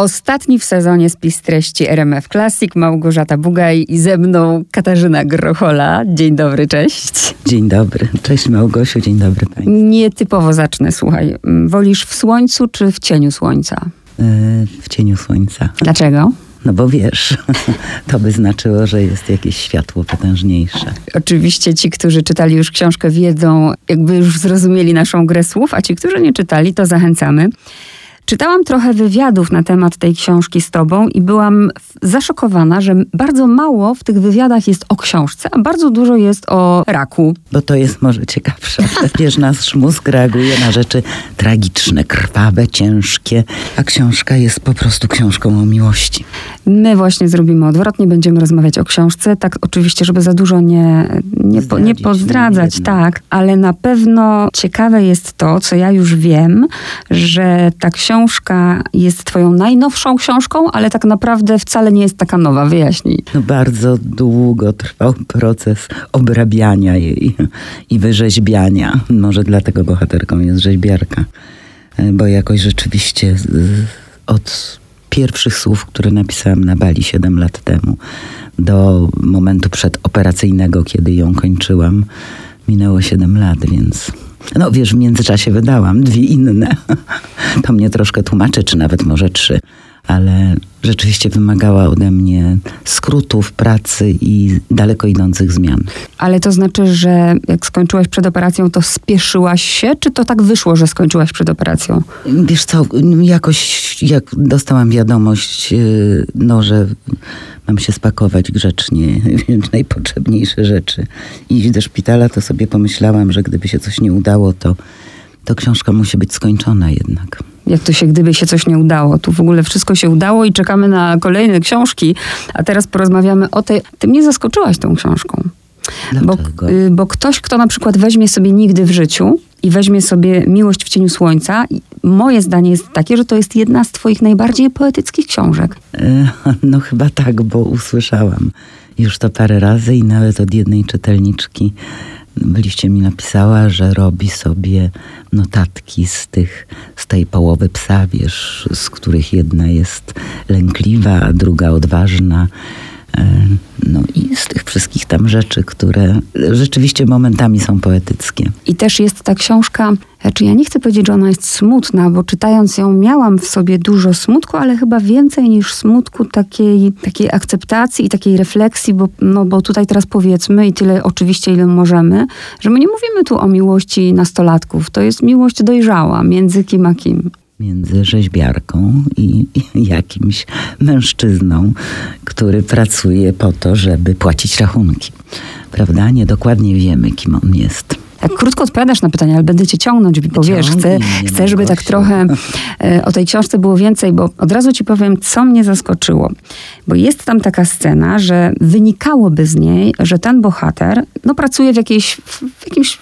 Ostatni w sezonie spis treści RMF Classic, Małgorzata Bugaj i ze mną Katarzyna Grochola. Dzień dobry, cześć. Dzień dobry, cześć Małgosiu, dzień dobry Państwu. Nietypowo zacznę, słuchaj. Wolisz w słońcu czy w cieniu słońca? Yy, w cieniu słońca. Dlaczego? No bo wiesz, to by znaczyło, że jest jakieś światło potężniejsze. Oczywiście ci, którzy czytali już książkę, wiedzą, jakby już zrozumieli naszą grę słów, a ci, którzy nie czytali, to zachęcamy. Czytałam trochę wywiadów na temat tej książki z tobą i byłam zaszokowana, że bardzo mało w tych wywiadach jest o książce, a bardzo dużo jest o raku. Bo to jest może ciekawsze. Wiesz, nasz mózg reaguje na rzeczy tragiczne, krwawe, ciężkie, a książka jest po prostu książką o miłości. My właśnie zrobimy odwrotnie, będziemy rozmawiać o książce, tak oczywiście, żeby za dużo nie, nie, po, nie pozdradzać, nie tak, ale na pewno ciekawe jest to, co ja już wiem, że ta książka książka jest twoją najnowszą książką, ale tak naprawdę wcale nie jest taka nowa. Wyjaśnij. No bardzo długo trwał proces obrabiania jej i wyrzeźbiania. Może dlatego bohaterką jest rzeźbiarka. Bo jakoś rzeczywiście od pierwszych słów, które napisałam na Bali 7 lat temu, do momentu przedoperacyjnego, kiedy ją kończyłam, minęło 7 lat, więc no wiesz, w międzyczasie wydałam dwie inne. To mnie troszkę tłumaczy, czy nawet może trzy. Ale rzeczywiście wymagała ode mnie skrótów, pracy i daleko idących zmian. Ale to znaczy, że jak skończyłaś przed operacją, to spieszyłaś się, czy to tak wyszło, że skończyłaś przed operacją? Wiesz co, jakoś jak dostałam wiadomość, y, no, że mam się spakować grzecznie, najpotrzebniejsze rzeczy i iść do szpitala, to sobie pomyślałam, że gdyby się coś nie udało, to, to książka musi być skończona jednak jak to się, gdyby się coś nie udało. Tu w ogóle wszystko się udało i czekamy na kolejne książki, a teraz porozmawiamy o tej. Ty mnie zaskoczyłaś tą książką. Bo, y, bo ktoś, kto na przykład weźmie sobie nigdy w życiu i weźmie sobie Miłość w cieniu słońca, moje zdanie jest takie, że to jest jedna z twoich najbardziej poetyckich książek. E, no chyba tak, bo usłyszałam już to parę razy i nawet od jednej czytelniczki byliście mi napisała, że robi sobie notatki z tych, z tej połowy psa, wiesz, z których jedna jest lękliwa, a druga odważna. E, no i z tych wszystkich tam rzeczy, które rzeczywiście momentami są poetyckie. I też jest ta książka, znaczy ja nie chcę powiedzieć, że ona jest smutna, bo czytając ją miałam w sobie dużo smutku, ale chyba więcej niż smutku takiej, takiej akceptacji i takiej refleksji, bo, no, bo tutaj teraz powiedzmy i tyle oczywiście, ile możemy, że my nie mówimy tu o miłości nastolatków. To jest miłość dojrzała między kim a kim między rzeźbiarką i, jakimś mężczyzną, który pracuje po to, żeby płacić rachunki. Prawda? Nie dokładnie wiemy, kim on jest. Tak krótko odpowiadasz na pytania, ale będę cię ciągnąć, bo wiesz, chcę, chcę żeby tak trochę e, o tej książce było więcej, bo od razu ci powiem, co mnie zaskoczyło. Bo jest tam taka scena, że wynikałoby z niej, że ten bohater no, pracuje w, jakiejś, w jakimś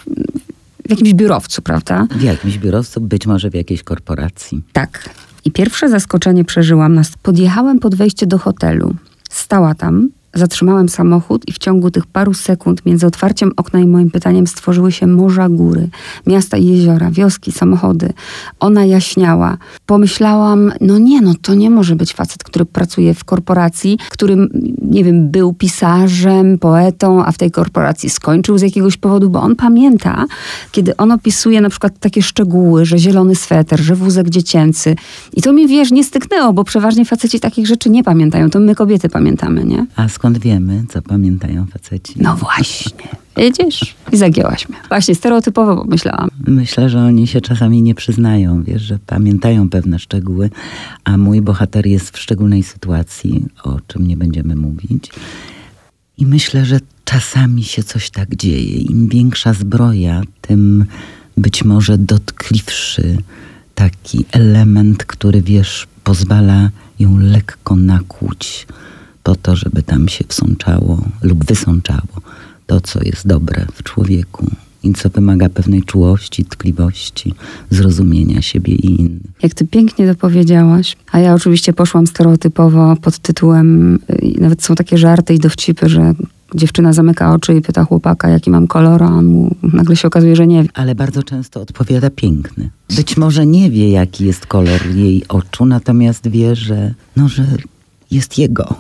w jakimś biurowcu, prawda? W jakimś biurowcu, być może w jakiejś korporacji. Tak. I pierwsze zaskoczenie przeżyłam. Podjechałem pod wejście do hotelu. Stała tam Zatrzymałem samochód i w ciągu tych paru sekund między otwarciem okna i moim pytaniem stworzyły się morza góry, miasta i jeziora, wioski, samochody. Ona jaśniała. Pomyślałam, no nie, no to nie może być facet, który pracuje w korporacji, którym, nie wiem, był pisarzem, poetą, a w tej korporacji skończył z jakiegoś powodu, bo on pamięta, kiedy on opisuje na przykład takie szczegóły, że zielony sweter, że wózek dziecięcy. I to mi, wiesz, nie styknęło, bo przeważnie faceci takich rzeczy nie pamiętają. To my kobiety pamiętamy, nie? A skąd wiemy, co pamiętają faceci? No właśnie. Widzisz? I zagięłaś mnie. Właśnie, stereotypowo pomyślałam. Myślę, że oni się czasami nie przyznają, wiesz, że pamiętają pewne szczegóły, a mój bohater jest w szczególnej sytuacji, o czym nie będziemy mówić. I myślę, że czasami się coś tak dzieje. Im większa zbroja, tym być może dotkliwszy taki element, który wiesz, pozwala ją lekko nakłuć po to, żeby tam się wsączało lub wysączało to, co jest dobre w człowieku i co wymaga pewnej czułości, tkliwości, zrozumienia siebie i innych. Jak ty pięknie to powiedziałaś, a ja oczywiście poszłam stereotypowo pod tytułem, nawet są takie żarty i dowcipy, że dziewczyna zamyka oczy i pyta chłopaka, jaki mam kolor, a on mu nagle się okazuje, że nie wie. Ale bardzo często odpowiada piękny. Być może nie wie, jaki jest kolor jej oczu, natomiast wie, że, no, że jest jego.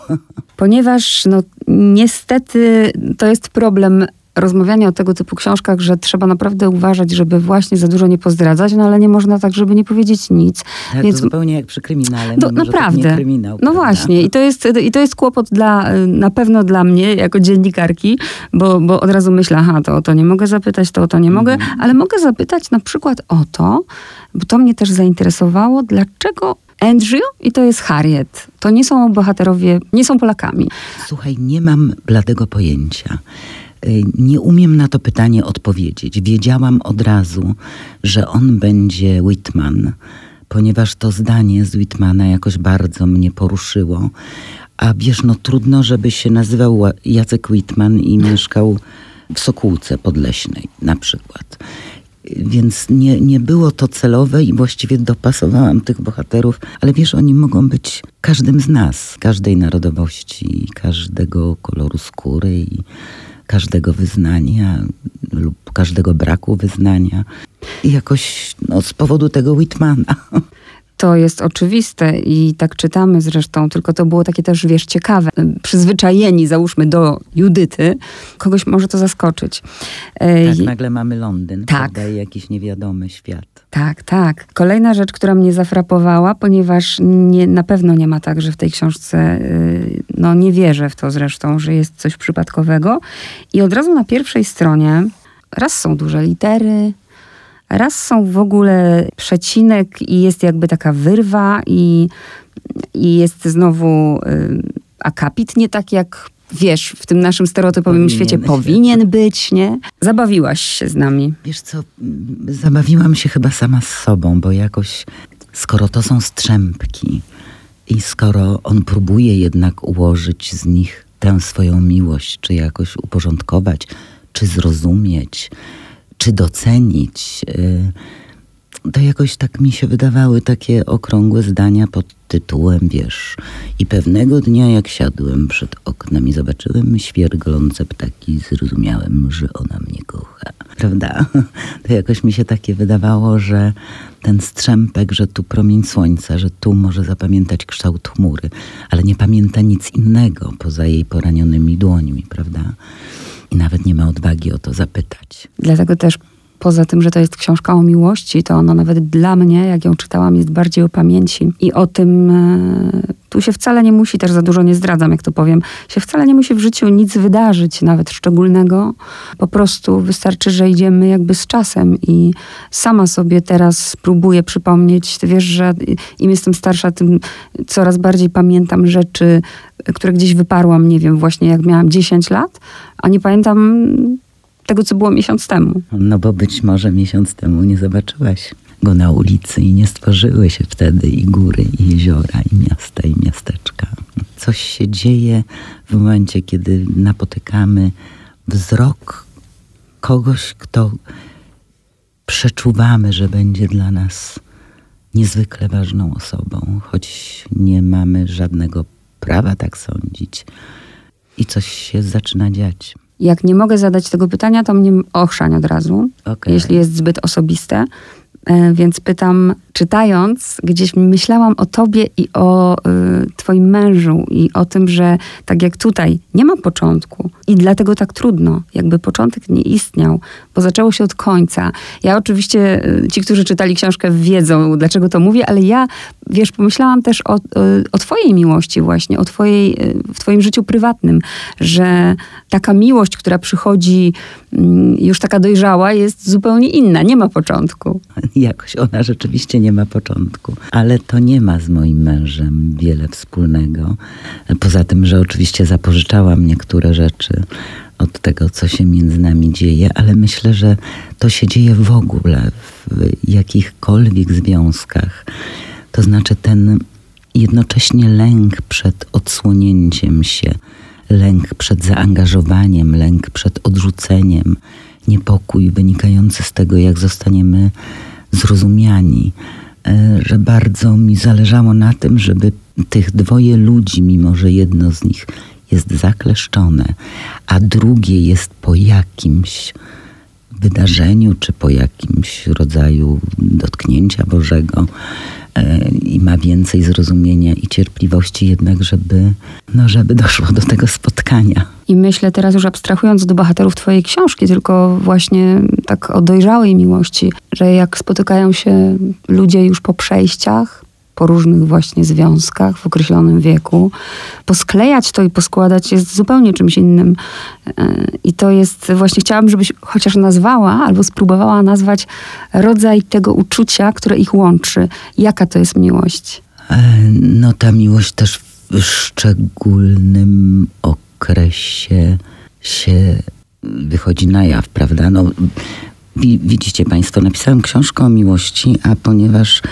Ponieważ no, niestety to jest problem rozmawiania o tego typu książkach, że trzeba naprawdę uważać, żeby właśnie za dużo nie pozdradzać, no ale nie można tak, żeby nie powiedzieć nic. Tak, Więc... To zupełnie jak przy kryminale. Do, naprawdę. kryminał, no prawda? właśnie i to, jest, i to jest kłopot dla, na pewno dla mnie jako dziennikarki, bo, bo od razu myślę, aha, to o to nie mogę zapytać, to o to nie mogę, mm. ale mogę zapytać na przykład o to, bo to mnie też zainteresowało, dlaczego Andrew i to jest Harriet. To nie są bohaterowie, nie są Polakami. Słuchaj, nie mam bladego pojęcia. Y, nie umiem na to pytanie odpowiedzieć. Wiedziałam od razu, że on będzie Whitman, ponieważ to zdanie z Whitmana jakoś bardzo mnie poruszyło. A wiesz, no trudno, żeby się nazywał Jacek Whitman i mieszkał w Sokółce Podleśnej na przykład. Więc nie, nie było to celowe i właściwie dopasowałam tych bohaterów, ale wiesz, oni mogą być każdym z nas, każdej narodowości, każdego koloru skóry i każdego wyznania lub każdego braku wyznania. I jakoś no, z powodu tego Whitmana. To jest oczywiste i tak czytamy zresztą, tylko to było takie też, wiesz, ciekawe. Przyzwyczajeni, załóżmy, do Judyty, kogoś może to zaskoczyć. Tak, nagle mamy Londyn, tak. prawda, i jakiś niewiadomy świat. Tak, tak. Kolejna rzecz, która mnie zafrapowała, ponieważ nie, na pewno nie ma tak, że w tej książce, y, no nie wierzę w to zresztą, że jest coś przypadkowego. I od razu na pierwszej stronie raz są duże litery, raz są w ogóle przecinek i jest jakby taka wyrwa i, i jest znowu y, akapit, nie tak jak wiesz, w tym naszym stereotypowym powinien świecie powinien być, nie? Zabawiłaś się z nami. Wiesz co, zabawiłam się chyba sama z sobą, bo jakoś, skoro to są strzępki i skoro on próbuje jednak ułożyć z nich tę swoją miłość, czy jakoś uporządkować, czy zrozumieć, czy docenić, y, to jakoś tak mi się wydawały takie okrągłe zdania pod tytułem, wiesz, i pewnego dnia jak siadłem przed oknem i zobaczyłem świerglące ptaki, zrozumiałem, że ona mnie kocha. Prawda? To jakoś mi się takie wydawało, że ten strzępek, że tu promień słońca, że tu może zapamiętać kształt chmury, ale nie pamięta nic innego poza jej poranionymi dłońmi, prawda? I nawet nie ma odwagi o to zapytać. Dlatego też poza tym, że to jest książka o miłości, to ona nawet dla mnie, jak ją czytałam, jest bardziej o pamięci i o tym, e, tu się wcale nie musi, też za dużo nie zdradzam, jak to powiem, się wcale nie musi w życiu nic wydarzyć, nawet szczególnego. Po prostu wystarczy, że idziemy jakby z czasem i sama sobie teraz próbuję przypomnieć, ty wiesz, że im jestem starsza, tym coraz bardziej pamiętam rzeczy, które gdzieś wyparłam, nie wiem, właśnie jak miałam 10 lat, a nie pamiętam tego, co było miesiąc temu. No bo być może miesiąc temu nie zobaczyłaś go na ulicy i nie stworzyły się wtedy i góry, i jeziora, i miasta, i miasteczka. Coś się dzieje w momencie, kiedy napotykamy wzrok kogoś, kto przeczuwamy, że będzie dla nas niezwykle ważną osobą, choć nie mamy żadnego prawa tak sądzić. I coś się zaczyna dziać. Jak nie mogę zadać tego pytania, to mnie ochrzani od razu, okay. jeśli jest zbyt osobiste. E, więc pytam, czytając, gdzieś myślałam o tobie i o y, twoim mężu i o tym, że tak jak tutaj nie ma początku i dlatego tak trudno, jakby początek nie istniał, bo zaczęło się od końca. Ja oczywiście, y, ci, którzy czytali książkę wiedzą, dlaczego to mówię, ale ja, wiesz, pomyślałam też o, y, o twojej miłości właśnie, o twojej, y, w twoim życiu prywatnym, że taka miłość, która przychodzi mm, już taka dojrzała, jest zupełnie inna, nie ma początku. Jakoś ona rzeczywiście nie nie ma początku. Ale to nie ma z moim mężem wiele wspólnego. Poza tym, że oczywiście zapożyczałam niektóre rzeczy od tego, co się między nami dzieje, ale myślę, że to się dzieje w ogóle w jakichkolwiek związkach. To znaczy ten jednocześnie lęk przed odsłonięciem się, lęk przed zaangażowaniem, lęk przed odrzuceniem, niepokój wynikający z tego, jak zostaniemy zrozumiani, e, że bardzo mi zależało na tym, żeby tych dwoje ludzi, mimo że jedno z nich jest zakleszczone, a drugie jest po jakimś wydarzeniu, czy po jakimś rodzaju dotknięcia Bożego e, i ma więcej zrozumienia i cierpliwości jednak, żeby, no, żeby doszło do tego spotkania. I myślę teraz już abstrahując do bohaterów twojej książki, tylko właśnie tak o dojrzałej miłości, że jak spotykają się ludzie już po przejściach, po różnych właśnie związkach w określonym wieku. Posklejać to i poskładać jest zupełnie czymś innym. E, I to jest właśnie, chciałam, żebyś chociaż nazwała albo spróbowała nazwać rodzaj tego uczucia, które ich łączy. Jaka to jest miłość? E, no ta miłość też w szczególnym okresie się wychodzi na jaw, prawda? No, widzicie Państwo, napisałam książkę o miłości, a ponieważ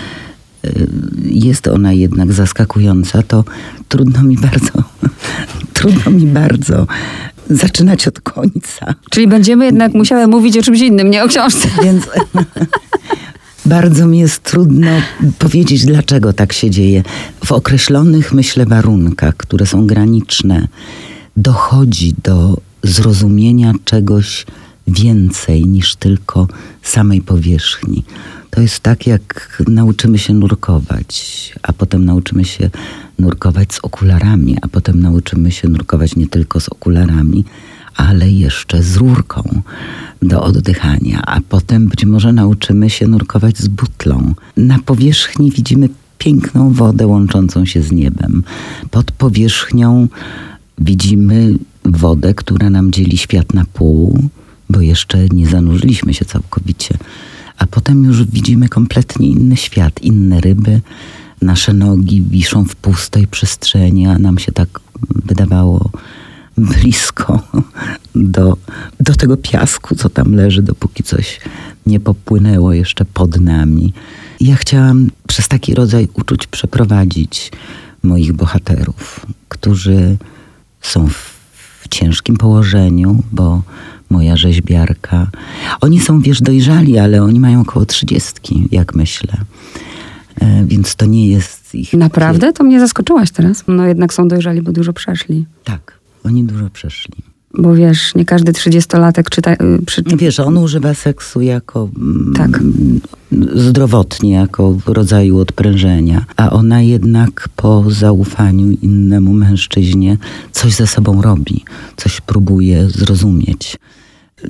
jest ona jednak zaskakująca, to trudno mi bardzo, trudno mi bardzo zaczynać od końca. Czyli będziemy jednak musiały mówić o czymś innym, nie o książce. Więc bardzo mi jest trudno powiedzieć, dlaczego tak się dzieje. W określonych, myślę, warunkach, które są graniczne, dochodzi do zrozumienia czegoś więcej niż tylko samej powierzchni. To jest tak, jak nauczymy się nurkować, a potem nauczymy się nurkować z okularami, a potem nauczymy się nurkować nie tylko z okularami, ale jeszcze z rurką do oddychania, a potem być może nauczymy się nurkować z butlą. Na powierzchni widzimy piękną wodę łączącą się z niebem. Pod powierzchnią widzimy wodę, która nam dzieli świat na pół, bo jeszcze nie zanurzyliśmy się całkowicie a potem już widzimy kompletnie inny świat, inne ryby. Nasze nogi wiszą w pustej przestrzeni, a nam się tak wydawało blisko do, do tego piasku, co tam leży, dopóki coś nie popłynęło jeszcze pod nami. Ja chciałam przez taki rodzaj uczuć przeprowadzić moich bohaterów, którzy są w, w ciężkim położeniu, bo moja rzeźbiarka. Oni są, wiesz, dojrzali, ale oni mają około trzydziestki, jak myślę. E, więc to nie jest ich... Naprawdę? To mnie zaskoczyłaś teraz. No jednak są dojrzali, bo dużo przeszli. Tak, oni dużo przeszli. Bo wiesz, nie każdy trzydziestolatek czyta... Y, przy... Wiesz, on używa seksu jako mm, tak. zdrowotnie, jako rodzaju odprężenia, a ona jednak po zaufaniu innemu mężczyźnie coś ze sobą robi, coś próbuje zrozumieć.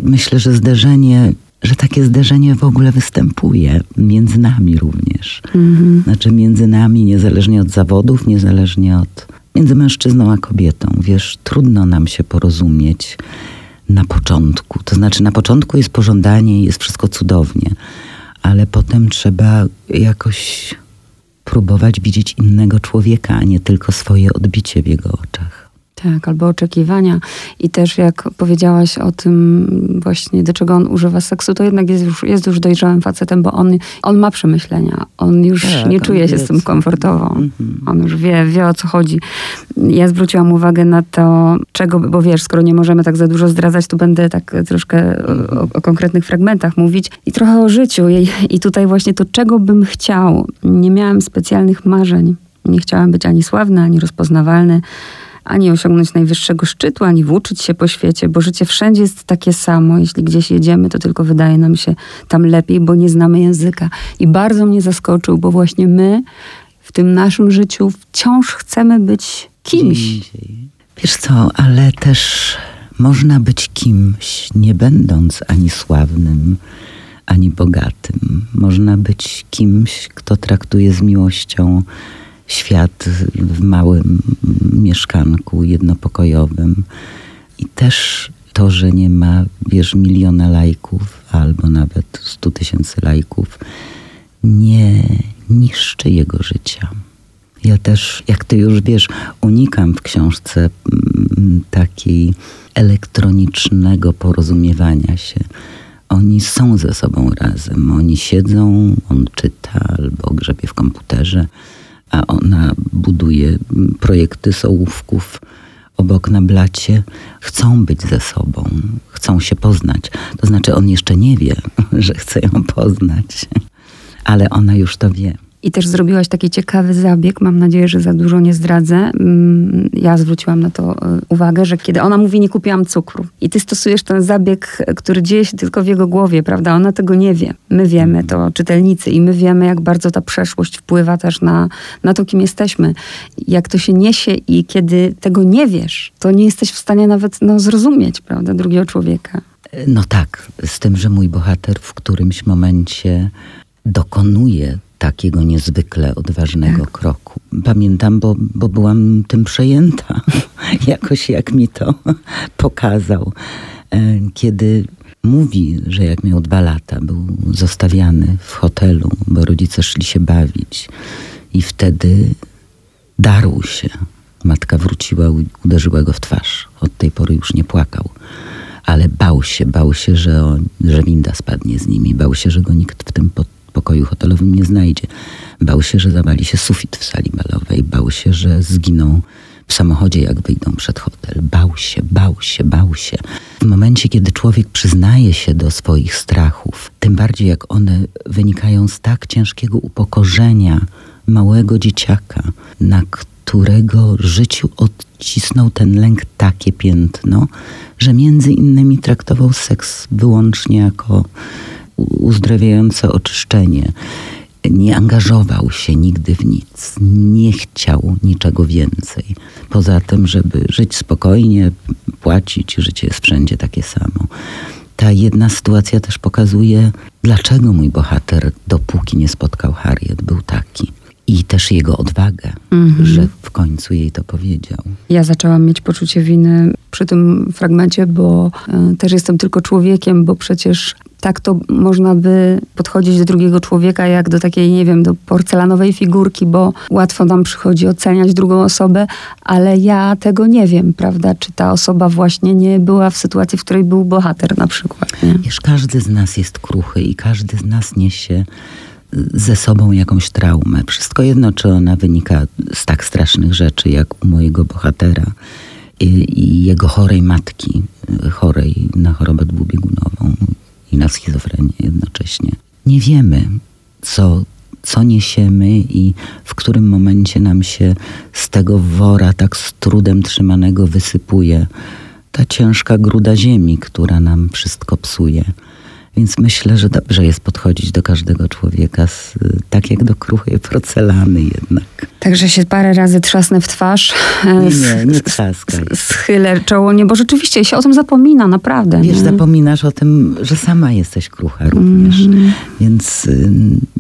Myślę, że zderzenie że takie zderzenie w ogóle występuje między nami również. Mhm. Znaczy między nami, niezależnie od zawodów, niezależnie od między mężczyzną a kobietą. Wiesz, trudno nam się porozumieć na początku. To znaczy, na początku jest pożądanie i jest wszystko cudownie, ale potem trzeba jakoś próbować widzieć innego człowieka, a nie tylko swoje odbicie w jego oczach. Tak, albo oczekiwania. I też jak powiedziałaś o tym właśnie, do czego on używa seksu, to jednak jest już, jest już dojrzałym facetem, bo on, on ma przemyślenia. On już tak, nie czuje się z tym komfortowo. -hmm. On już wie, wie o co chodzi. Ja zwróciłam uwagę na to, czego, bo wiesz, skoro nie możemy tak za dużo zdradzać, to będę tak troszkę o, o konkretnych fragmentach mówić i trochę o życiu. I, I tutaj właśnie to, czego bym chciał. Nie miałam specjalnych marzeń. Nie chciałam być ani sławny, ani rozpoznawalny ani osiągnąć najwyższego szczytu, ani włóczyć się po świecie, bo życie wszędzie jest takie samo. Jeśli gdzieś jedziemy, to tylko wydaje nam się tam lepiej, bo nie znamy języka. I bardzo mnie zaskoczył, bo właśnie my w tym naszym życiu wciąż chcemy być kimś. Wiesz co, ale też można być kimś, nie będąc ani sławnym, ani bogatym. Można być kimś, kto traktuje z miłością świat w małym mieszkanku jednopokojowym. I też to, że nie ma, wiesz, miliona lajków albo nawet stu tysięcy lajków, nie niszczy jego życia. Ja też, jak ty już wiesz, unikam w książce mm, takiej elektronicznego porozumiewania się. Oni są ze sobą razem. Oni siedzą, on czyta albo grzebie w komputerze a ona buduje projekty sołówków obok na blacie, chcą być ze sobą, chcą się poznać. To znaczy, on jeszcze nie wie, że chce ją poznać, ale ona już to wie. I też zrobiłaś taki ciekawy zabieg, mam nadzieję, że za dużo nie zdradzę. Mm, ja zwróciłam na to e, uwagę, że kiedy ona mówi, nie kupiłam cukru. I ty stosujesz ten zabieg, który dzieje się tylko w jego głowie, prawda? Ona tego nie wie. My wiemy to, czytelnicy, i my wiemy, jak bardzo ta przeszłość wpływa też na, na to, kim jesteśmy. Jak to się niesie i kiedy tego nie wiesz, to nie jesteś w stanie nawet no, zrozumieć, prawda, drugiego człowieka. No tak, z tym, że mój bohater w którymś momencie dokonuje takiego niezwykle odważnego tak. kroku. Pamiętam, bo, bo byłam tym przejęta, jakoś jak mi to pokazał. E, kiedy mówi, że jak miał dwa lata, był zostawiany w hotelu, bo rodzice szli się bawić i wtedy darł się. Matka wróciła, uderzyła go w twarz. Od tej pory już nie płakał ale bał się, bał się, że, on, że winda spadnie z nimi, bał się, że go nikt w tym pokoju hotelowym nie znajdzie. Bał się, że zawali się sufit w sali balowej, bał się, że zginą w samochodzie, jak wyjdą przed hotel. Bał się, bał się, bał się. W momencie, kiedy człowiek przyznaje się do swoich strachów, tym bardziej jak one wynikają z tak ciężkiego upokorzenia małego dzieciaka, na którego życiu odcisnął ten lęk takie piętno, że między innymi traktował seks wyłącznie jako uzdrawiające oczyszczenie. Nie angażował się nigdy w nic, nie chciał niczego więcej. Poza tym, żeby żyć spokojnie, płacić, życie jest wszędzie takie samo. Ta jedna sytuacja też pokazuje, dlaczego mój bohater, dopóki nie spotkał Harriet, był taki i też jego odwagę, mhm. że w końcu jej to powiedział. Ja zaczęłam mieć poczucie winy przy tym fragmencie, bo y, też jestem tylko człowiekiem, bo przecież tak to można by podchodzić do drugiego człowieka jak do takiej, nie wiem, do porcelanowej figurki, bo łatwo nam przychodzi oceniać drugą osobę, ale ja tego nie wiem, prawda? Czy ta osoba właśnie nie była w sytuacji, w której był bohater na przykład. Wiesz, każdy z nas jest kruchy i każdy z nas niesie ze sobą jakąś traumę. Wszystko jedno, czy ona wynika z tak strasznych rzeczy, jak u mojego bohatera i, i jego chorej matki, chorej na chorobę dwubiegunową i na schizofrenię jednocześnie. Nie wiemy, co, co niesiemy i w którym momencie nam się z tego wora tak z trudem trzymanego wysypuje ta ciężka gruda ziemi, która nam wszystko psuje. Więc myślę, że dobrze jest podchodzić do każdego człowieka z, tak jak do kruchej porcelany jednak. Także się parę razy trzasnę w twarz. Nie, nie, nie trzaskaj. Schylę czoło, nie, bo rzeczywiście się o tym zapomina, naprawdę. Wiesz, nie? zapominasz o tym, że sama jesteś krucha również. Mm. Więc y,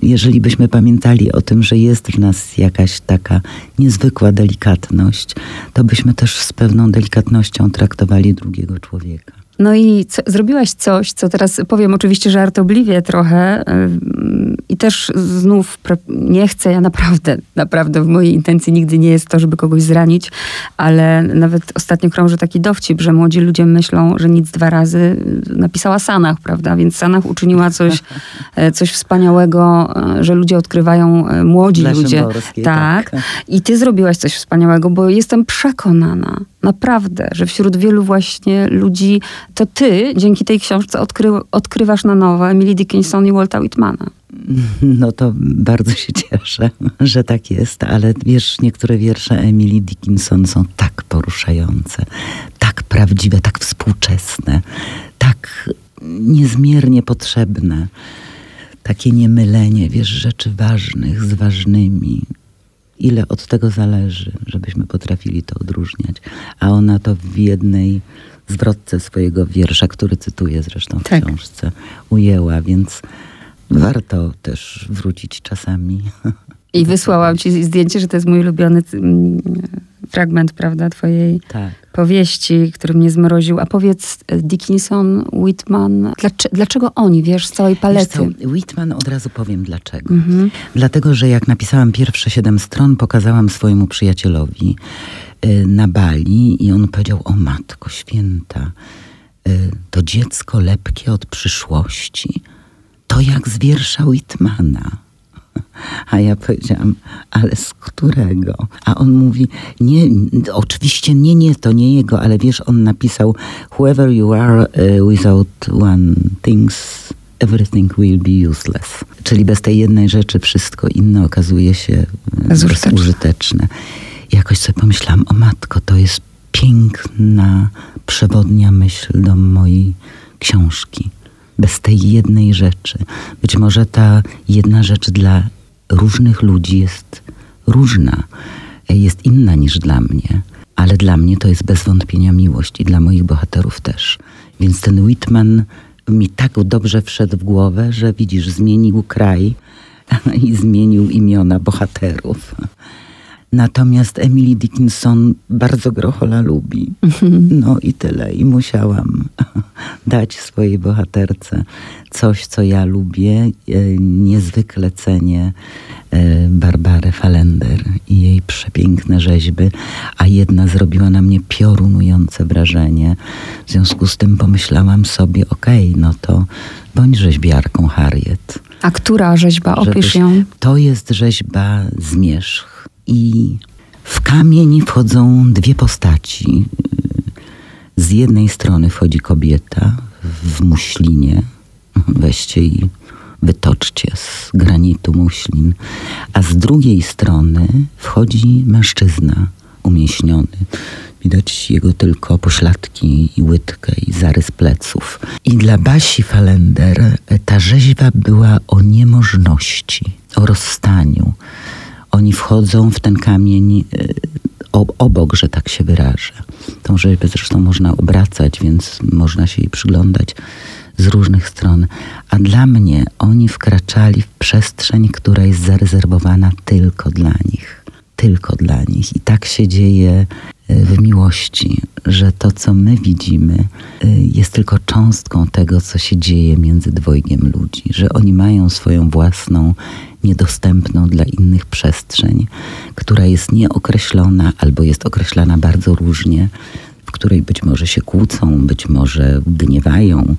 jeżeli byśmy pamiętali o tym, że jest w nas jakaś taka niezwykła delikatność, to byśmy też z pewną delikatnością traktowali drugiego człowieka. No i co, zrobiłaś coś, co teraz powiem oczywiście żartobliwie trochę yy, i też znów nie chcę, ja naprawdę, naprawdę w mojej intencji nigdy nie jest to, żeby kogoś zranić, ale nawet ostatnio krąży taki dowcip, że młodzi ludzie myślą, że nic dwa razy y, napisała Sanach, prawda? Więc Sanach uczyniła coś, e, coś wspaniałego, e, że ludzie odkrywają, młodzi Dla ludzie. Tak. tak. I ty zrobiłaś coś wspaniałego, bo jestem przekonana, naprawdę, że wśród wielu właśnie ludzi to ty dzięki tej książce odkry, odkrywasz na nowo Emily Dickinson i Walta Whitmana. No to bardzo się cieszę, że tak jest, ale wiesz, niektóre wiersze Emily Dickinson są tak poruszające, tak prawdziwe, tak współczesne, tak niezmiernie potrzebne. Takie niemylenie, wiesz, rzeczy ważnych z ważnymi. Ile od tego zależy, żebyśmy potrafili to odróżniać. A ona to w jednej zwrotce swojego wiersza, który cytuję zresztą w tak. książce, ujęła, więc warto też wrócić czasami. I wysłałam ci zdjęcie, że to jest mój ulubiony mm, fragment, prawda, twojej tak. Powieści, który mnie zmroził. A powiedz, Dickinson, Whitman, dlaczego, dlaczego oni, wiesz, z całej palety? Co, Whitman od razu powiem dlaczego. Mhm. Dlatego, że jak napisałam pierwsze siedem stron, pokazałam swojemu przyjacielowi y, na Bali i on powiedział, o matko święta, y, to dziecko lepkie od przyszłości to jak z wiersza Whitmana. A ja powiedziałam, ale z którego? A on mówi, nie, oczywiście nie, nie, to nie jego, ale wiesz, on napisał, whoever you are uh, without one things everything will be useless. Czyli bez tej jednej rzeczy wszystko inne okazuje się Bezużyteczne. I jakoś sobie pomyślałam, o matko, to jest piękna, przewodnia myśl do mojej książki. Bez tej jednej rzeczy. Być może ta jedna rzecz dla różnych ludzi jest różna, jest inna niż dla mnie, ale dla mnie to jest bez wątpienia miłość i dla moich bohaterów też. Więc ten Whitman mi tak dobrze wszedł w głowę, że widzisz, zmienił kraj i zmienił imiona bohaterów. Natomiast Emily Dickinson bardzo Grochola lubi. No i tyle. I musiałam dać swojej bohaterce coś, co ja lubię. E, Niezwykle cenię e, Barbarę Falender i jej przepiękne rzeźby, a jedna zrobiła na mnie piorunujące wrażenie. W związku z tym pomyślałam sobie, okej, no to bądź rzeźbiarką Harriet. A która rzeźba? Opisz ją. To jest rzeźba zmierzch. I w kamień wchodzą dwie postaci. Z jednej strony wchodzi kobieta w muślinie. Weźcie i wytoczcie z granitu muślin. A z drugiej strony wchodzi mężczyzna umieśniony. Widać jego tylko pośladki i łydkę i zarys pleców. I dla Basi Falender ta rzeźba była o niemożności, o rozstaniu. Oni wchodzą w ten kamień o- obok, że tak się wyrażę. Tą rzeźbę zresztą można obracać, więc można się jej przyglądać z różnych stron. A dla mnie oni wkraczali w przestrzeń, która jest zarezerwowana tylko dla nich. Tylko dla nich. I tak się dzieje e, w miłości, że to, co my widzimy, e, jest tylko cząstką tego, co się dzieje między dwojgiem ludzi. Że oni mają swoją własną, niedostępną dla innych przestrzeń, która jest nieokreślona albo jest określana bardzo różnie, w której być może się kłócą, być może gniewają,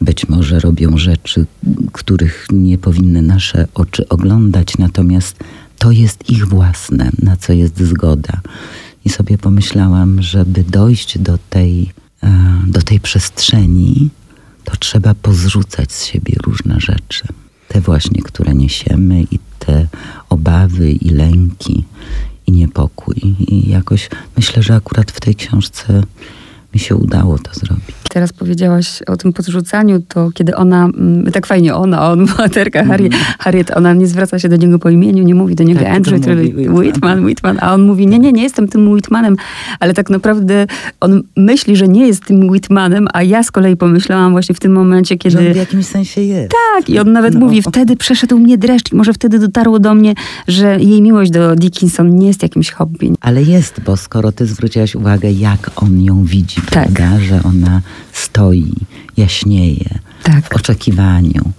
być może robią rzeczy, których nie powinny nasze oczy oglądać, natomiast to jest ich własne, na co jest zgoda. I sobie pomyślałam, żeby dojść do tej, e, do tej przestrzeni, to trzeba pozrzucać z siebie różne rzeczy. Te właśnie, które niesiemy i te obawy i lęki i niepokój. I jakoś myślę, że akurat w tej książce mi się udało to zrobić. Teraz powiedziałaś o tym podrzucaniu, to kiedy ona, mm, tak fajnie ona, on, bohaterka Harriet, Harriet, ona nie zwraca się do niego po imieniu, nie mówi do niego Mhm. Tak, Andrew, mówi Whitman. Whitman, Whitman, a on mówi, nie, nie, nie jestem tym Whitmanem, ale tak naprawdę on myśli, że nie jest tym Whitmanem, a ja z kolei pomyślałam właśnie w tym momencie, Że on w kiedy... jakimś sensie jest. Tak, i on nawet No. mówi, wtedy przeszedł mnie dreszcz może wtedy dotarło do mnie, że jej miłość do Dickinson nie jest jakimś hobby. Ale jest, bo skoro ty zwróciłaś uwagę, jak on ją widzi, Tak. prawda? Że ona stoi, jaśnieje Tak. w oczekiwaniu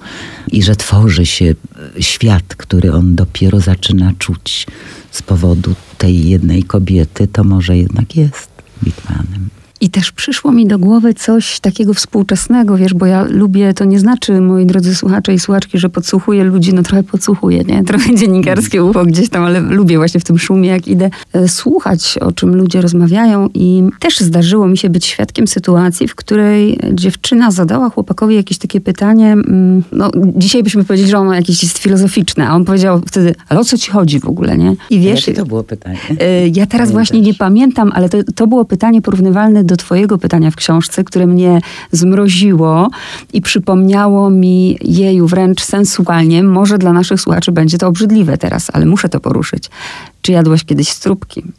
i że tworzy się świat, który on dopiero zaczyna czuć z powodu tej jednej kobiety, to może jednak jest Whitmanem. I też przyszło mi do głowy coś takiego współczesnego, wiesz, bo ja lubię, to nie znaczy, moi drodzy słuchacze i słuchaczki, że podsłuchuję ludzi, no trochę podsłuchuję, nie? Trochę dziennikarskie ucho gdzieś tam, ale lubię właśnie w tym szumie, jak idę e, słuchać, o czym ludzie rozmawiają i też zdarzyło mi się być świadkiem sytuacji, w której dziewczyna zadała chłopakowi jakieś takie pytanie, mm, no dzisiaj byśmy powiedzieli, że ono jakieś jest filozoficzne, a on powiedział wtedy, ale o co ci chodzi w ogóle, nie? I wiesz... Jakie to było pytanie? E, Ja teraz Pamiętasz? właśnie nie pamiętam, ale to, to było pytanie porównywalne do Twojego pytania w książce, które mnie zmroziło i przypomniało mi jeju wręcz sensualnie. Może dla naszych słuchaczy będzie to obrzydliwe teraz, ale muszę to poruszyć. Czy jadłaś kiedyś strupki?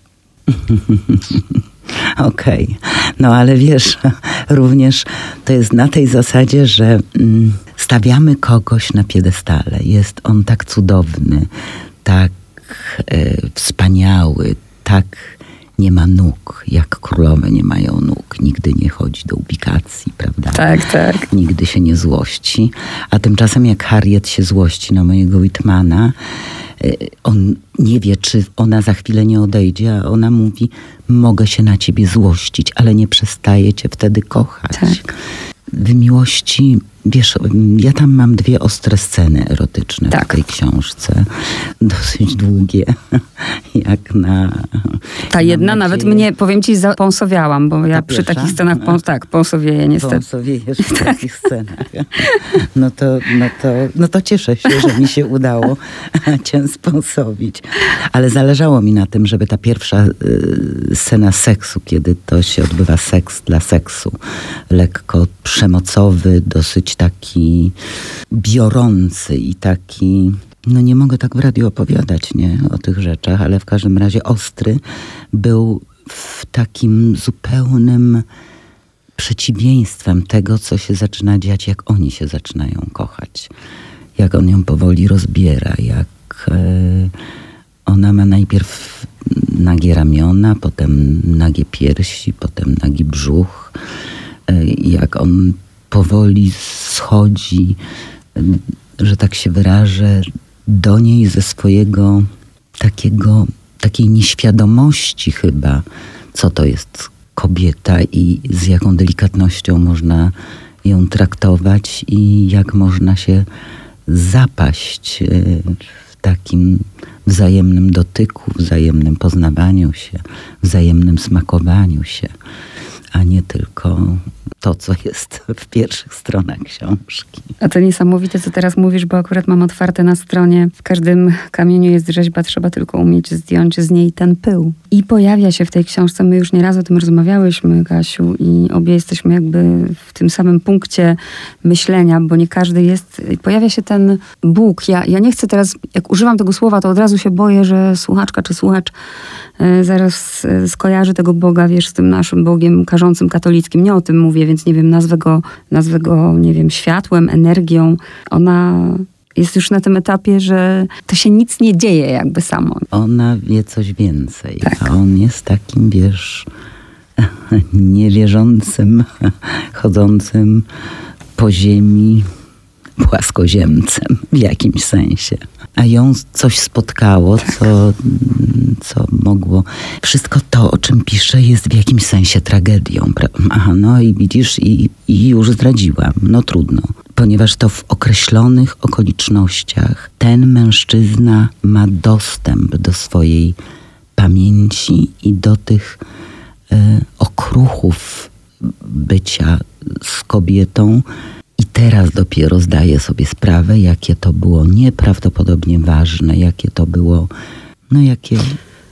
Okej, no ale wiesz, również to jest na tej zasadzie, że mm, stawiamy kogoś na piedestale. Jest on tak cudowny, tak e, wspaniały, tak nie ma nóg, jak królowe nie mają nóg. Nigdy nie chodzi do ubikacji, prawda? Tak, tak. Nigdy się nie złości. A tymczasem jak Harriet się złości na mojego Whitmana, y, on nie wie, czy ona za chwilę nie odejdzie, a ona mówi, mogę się na ciebie złościć, ale nie przestaję cię wtedy kochać. Tak. W miłości Wiesz, ja tam mam dwie ostre sceny erotyczne Tak. w tej książce. Dosyć długie, jak na... Ta jedna nawet nadzieję, mnie, powiem ci, zapąsowiałam, bo ja Ta przy pierwsza? takich scenach, pą, tak, pąsowieję niestety. Pąsowiejesz w takich scenach. No to, no, to, no to cieszę się, że mi się udało cię spąsowić. Ale zależało mi na tym, żeby ta pierwsza y, scena seksu, kiedy to się odbywa seks dla seksu, lekko przemocowy, dosyć taki biorący i taki... No nie mogę tak w radiu opowiadać nie, o tych rzeczach, ale w każdym razie ostry był w takim zupełnym przeciwieństwem tego, co się zaczyna dziać, jak oni się zaczynają kochać. Jak on ją powoli rozbiera, jak e, ona ma najpierw nagie ramiona, potem nagie piersi, potem nagi brzuch. E, jak on powoli schodzi, że tak się wyrażę, do niej ze swojego takiego, takiej nieświadomości chyba, co to jest kobieta i z jaką delikatnością można ją traktować i jak można się zapaść e, w takim wzajemnym dotyku, wzajemnym poznawaniu się, wzajemnym smakowaniu się, a nie tylko to, co jest w pierwszych stronach książki. A to niesamowite, co teraz mówisz, bo akurat mam otwarte na stronie. W każdym kamieniu jest rzeźba, trzeba tylko umieć zdjąć z niej ten pył. I pojawia się w tej książce, my już nieraz o tym rozmawiałyśmy, Kasiu, i obie jesteśmy jakby w tym samym punkcie myślenia, bo nie każdy jest. Pojawia się ten Bóg. Ja, ja nie chcę teraz, jak używam tego słowa, to od razu się boję, że słuchaczka czy słuchacz e, zaraz e, skojarzy tego Boga, wiesz, z tym naszym Bogiem karzącym katolickim. Nie o tym mówię, więc nie wiem, nazwę go, nazwę go nie wiem, światłem, energią. Ona jest już na tym etapie, że to się nic nie dzieje jakby samo. Ona wie coś więcej, Tak. a on jest takim, wiesz, niewierzącym, chodzącym po ziemi płaskoziemcem w jakimś sensie. A ją coś spotkało, co, co mogło. Wszystko to, o czym pisze, jest w jakimś sensie tragedią. Aha, no i widzisz, i, i już zdradziłam. No trudno. Ponieważ to w określonych okolicznościach ten mężczyzna ma dostęp do swojej pamięci i do tych e, okruchów bycia z kobietą. I teraz dopiero zdaję sobie sprawę, jakie to było nieprawdopodobnie ważne, jakie to było, no jakie,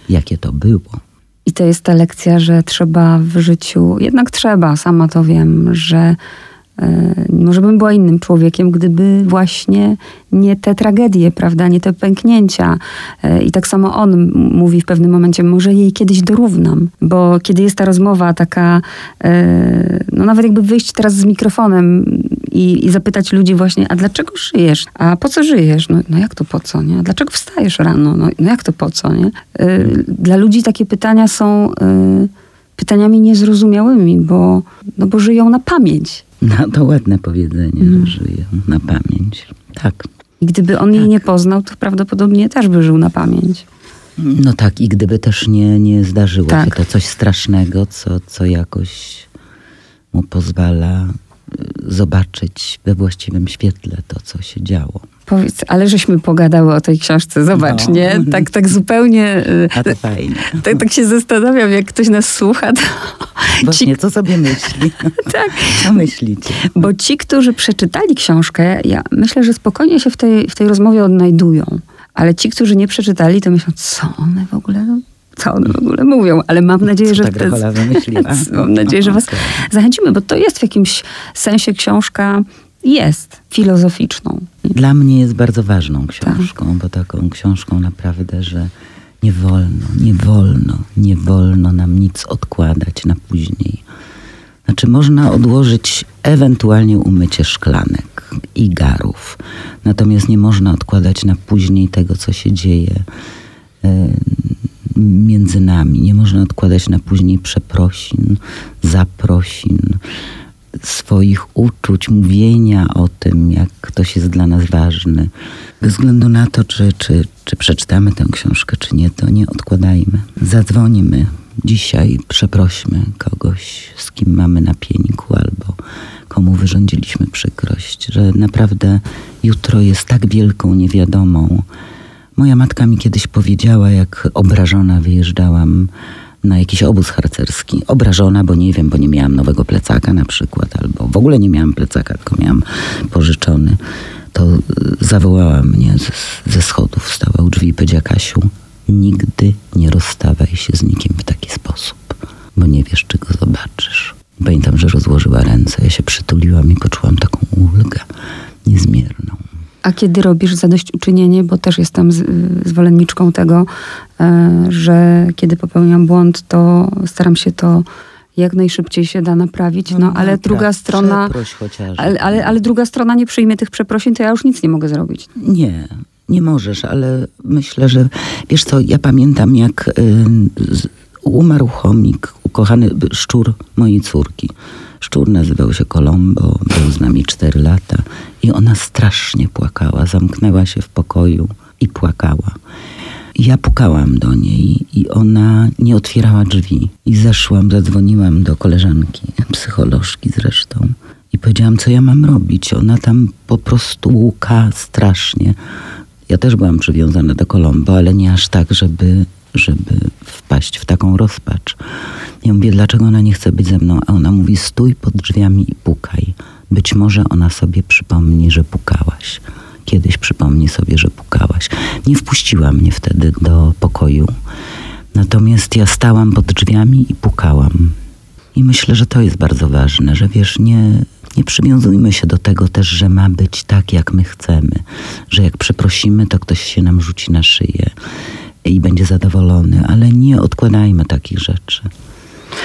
jakie to było. I to jest ta lekcja, że trzeba w życiu, jednak trzeba, sama to wiem, że może bym była innym człowiekiem, gdyby właśnie nie te tragedie, prawda, nie te pęknięcia. E, I tak samo on mówi w pewnym momencie, może jej kiedyś dorównam, bo kiedy jest ta rozmowa taka, e, no nawet jakby wyjść teraz z mikrofonem i, i zapytać ludzi właśnie, a dlaczego żyjesz? A po co żyjesz? No, no jak to po co, nie? A dlaczego wstajesz rano? No, no jak to po co, nie? E, Dla ludzi takie pytania są e, pytaniami niezrozumiałymi, bo, no bo żyją na pamięć. No to ładne powiedzenie, że żyję na pamięć. Tak. I gdyby on jej nie poznał, to prawdopodobnie też by żył na pamięć. No tak, i gdyby też nie, nie zdarzyło Tak. się to coś strasznego, co, co jakoś mu pozwala y, zobaczyć we właściwym świetle to, co się działo. Powiedz, ale żeśmy pogadały o tej książce, zobacz, No. nie? Tak, tak zupełnie... y, A to fajnie. Tak, tak się zastanawiam, jak ktoś nas słucha, to Właśnie, co sobie myśli? tak, Co myślicie? Bo ci, którzy przeczytali książkę, ja myślę, że spokojnie się w tej, w tej rozmowie odnajdują. Ale ci, którzy nie przeczytali, to myślą, co one w ogóle, co one w ogóle mówią. Ale mam nadzieję, że wymyśliła? mam nadzieję, że was Okej. zachęcimy, bo to jest w jakimś sensie książka, jest filozoficzną. Dla mnie jest bardzo ważną książką, bo taką książką naprawdę, że nie wolno, nie wolno, nie wolno nam nic odkładać na później. Znaczy można odłożyć ewentualnie umycie szklanek i garów. Natomiast nie można odkładać na później tego, co się dzieje między nami. Nie można odkładać na później przeprosin, zaprosin, swoich uczuć, mówienia o tym, jak ktoś jest dla nas ważny. Bez względu na to, czy, czy, czy przeczytamy tę książkę, czy nie, to nie odkładajmy. Zadzwonimy dzisiaj, przeprośmy kogoś, z kim mamy na pieńku, albo komu wyrządziliśmy przykrość, że naprawdę jutro jest tak wielką niewiadomą. Moja matka mi kiedyś powiedziała, jak obrażona wyjeżdżałam na jakiś obóz harcerski. Obrażona, bo nie wiem, bo nie miałam nowego plecaka na przykład, albo w ogóle nie miałam plecaka, tylko miałam pożyczony. To y, zawołała mnie ze, ze schodów, wstała u drzwi i powiedziała, Kasiu, nigdy nie rozstawaj się z nikim w taki sposób, bo nie wiesz, czy go zobaczysz. Pamiętam, że rozłożyła ręce, ja się przytuliłam i poczułam taką ulgę niezmierną. A kiedy robisz zadośćuczynienie, bo też jestem z, zwolenniczką tego, e, że kiedy popełniam błąd, to staram się to jak najszybciej się da naprawić, no, no ale druga strona... Ale, ale, ale druga strona nie przyjmie tych przeprosin, to ja już nic nie mogę zrobić. Nie, nie możesz, ale myślę, że wiesz co, ja pamiętam jak y, umarł chomik, ukochany szczur mojej córki. Szczur nazywał się Kolombo, był z nami cztery lata i ona strasznie płakała. Zamknęła się w pokoju i płakała. Ja pukałam do niej i ona nie otwierała drzwi. I zeszłam, zadzwoniłam do koleżanki, psycholożki zresztą. I powiedziałam, co ja mam robić. Ona tam po prostu łuka strasznie. Ja też byłam przywiązana do Kolombo, ale nie aż tak, żeby żeby wpaść w taką rozpacz. Ja mówię, dlaczego ona nie chce być ze mną? A ona mówi, stój pod drzwiami i pukaj. Być może ona sobie przypomni, że pukałaś. Kiedyś przypomni sobie, że pukałaś. Nie wpuściła mnie wtedy do pokoju. Natomiast ja stałam pod drzwiami i pukałam. I myślę, że to jest bardzo ważne, że wiesz, nie, nie przywiązujmy się do tego też, że ma być tak, jak my chcemy. Że jak przeprosimy, to ktoś się nam rzuci na szyję i będzie zadowolony, ale nie odkładajmy takich rzeczy.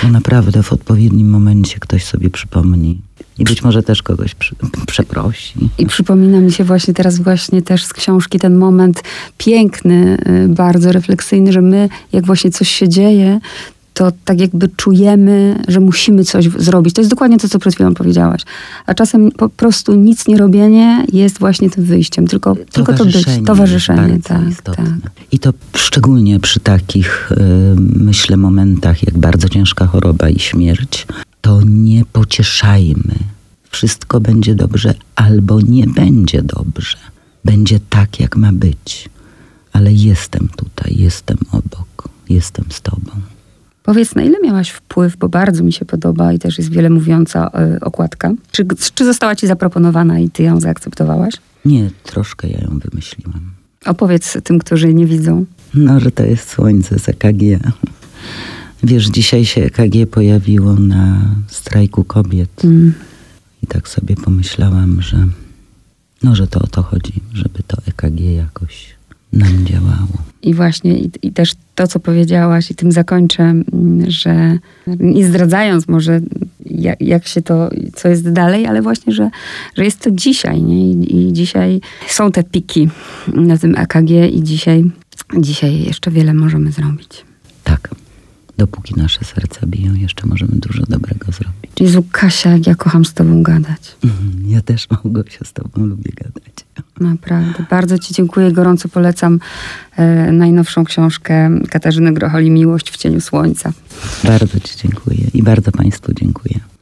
Bo naprawdę w odpowiednim momencie ktoś sobie przypomni. I być może też kogoś przy, przeprosi. I przypomina mi się właśnie teraz właśnie też z książki ten moment piękny, y, bardzo refleksyjny, że my, jak właśnie coś się dzieje, to tak jakby czujemy, że musimy coś zrobić. To jest dokładnie to, co przed chwilą powiedziałaś. A czasem po prostu nic nie robienie jest właśnie tym wyjściem, tylko, tylko to być. Towarzyszenie, tak, tak. I to szczególnie przy takich, myślę, momentach, jak bardzo ciężka choroba i śmierć, to nie pocieszajmy. Wszystko będzie dobrze albo nie będzie dobrze. Będzie tak, jak ma być. Ale jestem tutaj, jestem obok, jestem z Tobą. Powiedz, na ile miałaś wpływ, bo bardzo mi się podoba i też jest wiele mówiąca y, okładka. Czy, czy została ci zaproponowana i ty ją zaakceptowałaś? Nie, troszkę ja ją wymyśliłam. Opowiedz tym, którzy nie widzą. No, że to jest słońce z EKG. Wiesz, dzisiaj się EKG pojawiło na strajku kobiet. Mm. I tak sobie pomyślałam, że no, że to o to chodzi, żeby to EKG jakoś nam działało. I właśnie, i, i, też to, co powiedziałaś, i tym zakończę, mm, że nie zdradzając może, jak, jak, się to, co jest dalej, ale właśnie, że, że jest to dzisiaj, nie? I, I, dzisiaj są te piki na tym EKG i dzisiaj, dzisiaj jeszcze wiele możemy zrobić. Tak. Dopóki nasze serca biją, jeszcze możemy dużo dobrego zrobić. Jezu, Kasia, jak ja kocham z tobą gadać. Mhm, ja też, Małgosia, z tobą lubię gadać. Naprawdę. Bardzo Ci dziękuję. Gorąco polecam e, najnowszą książkę Katarzyny Grocholi Miłość w cieniu słońca. Bardzo Ci dziękuję i bardzo Państwu dziękuję.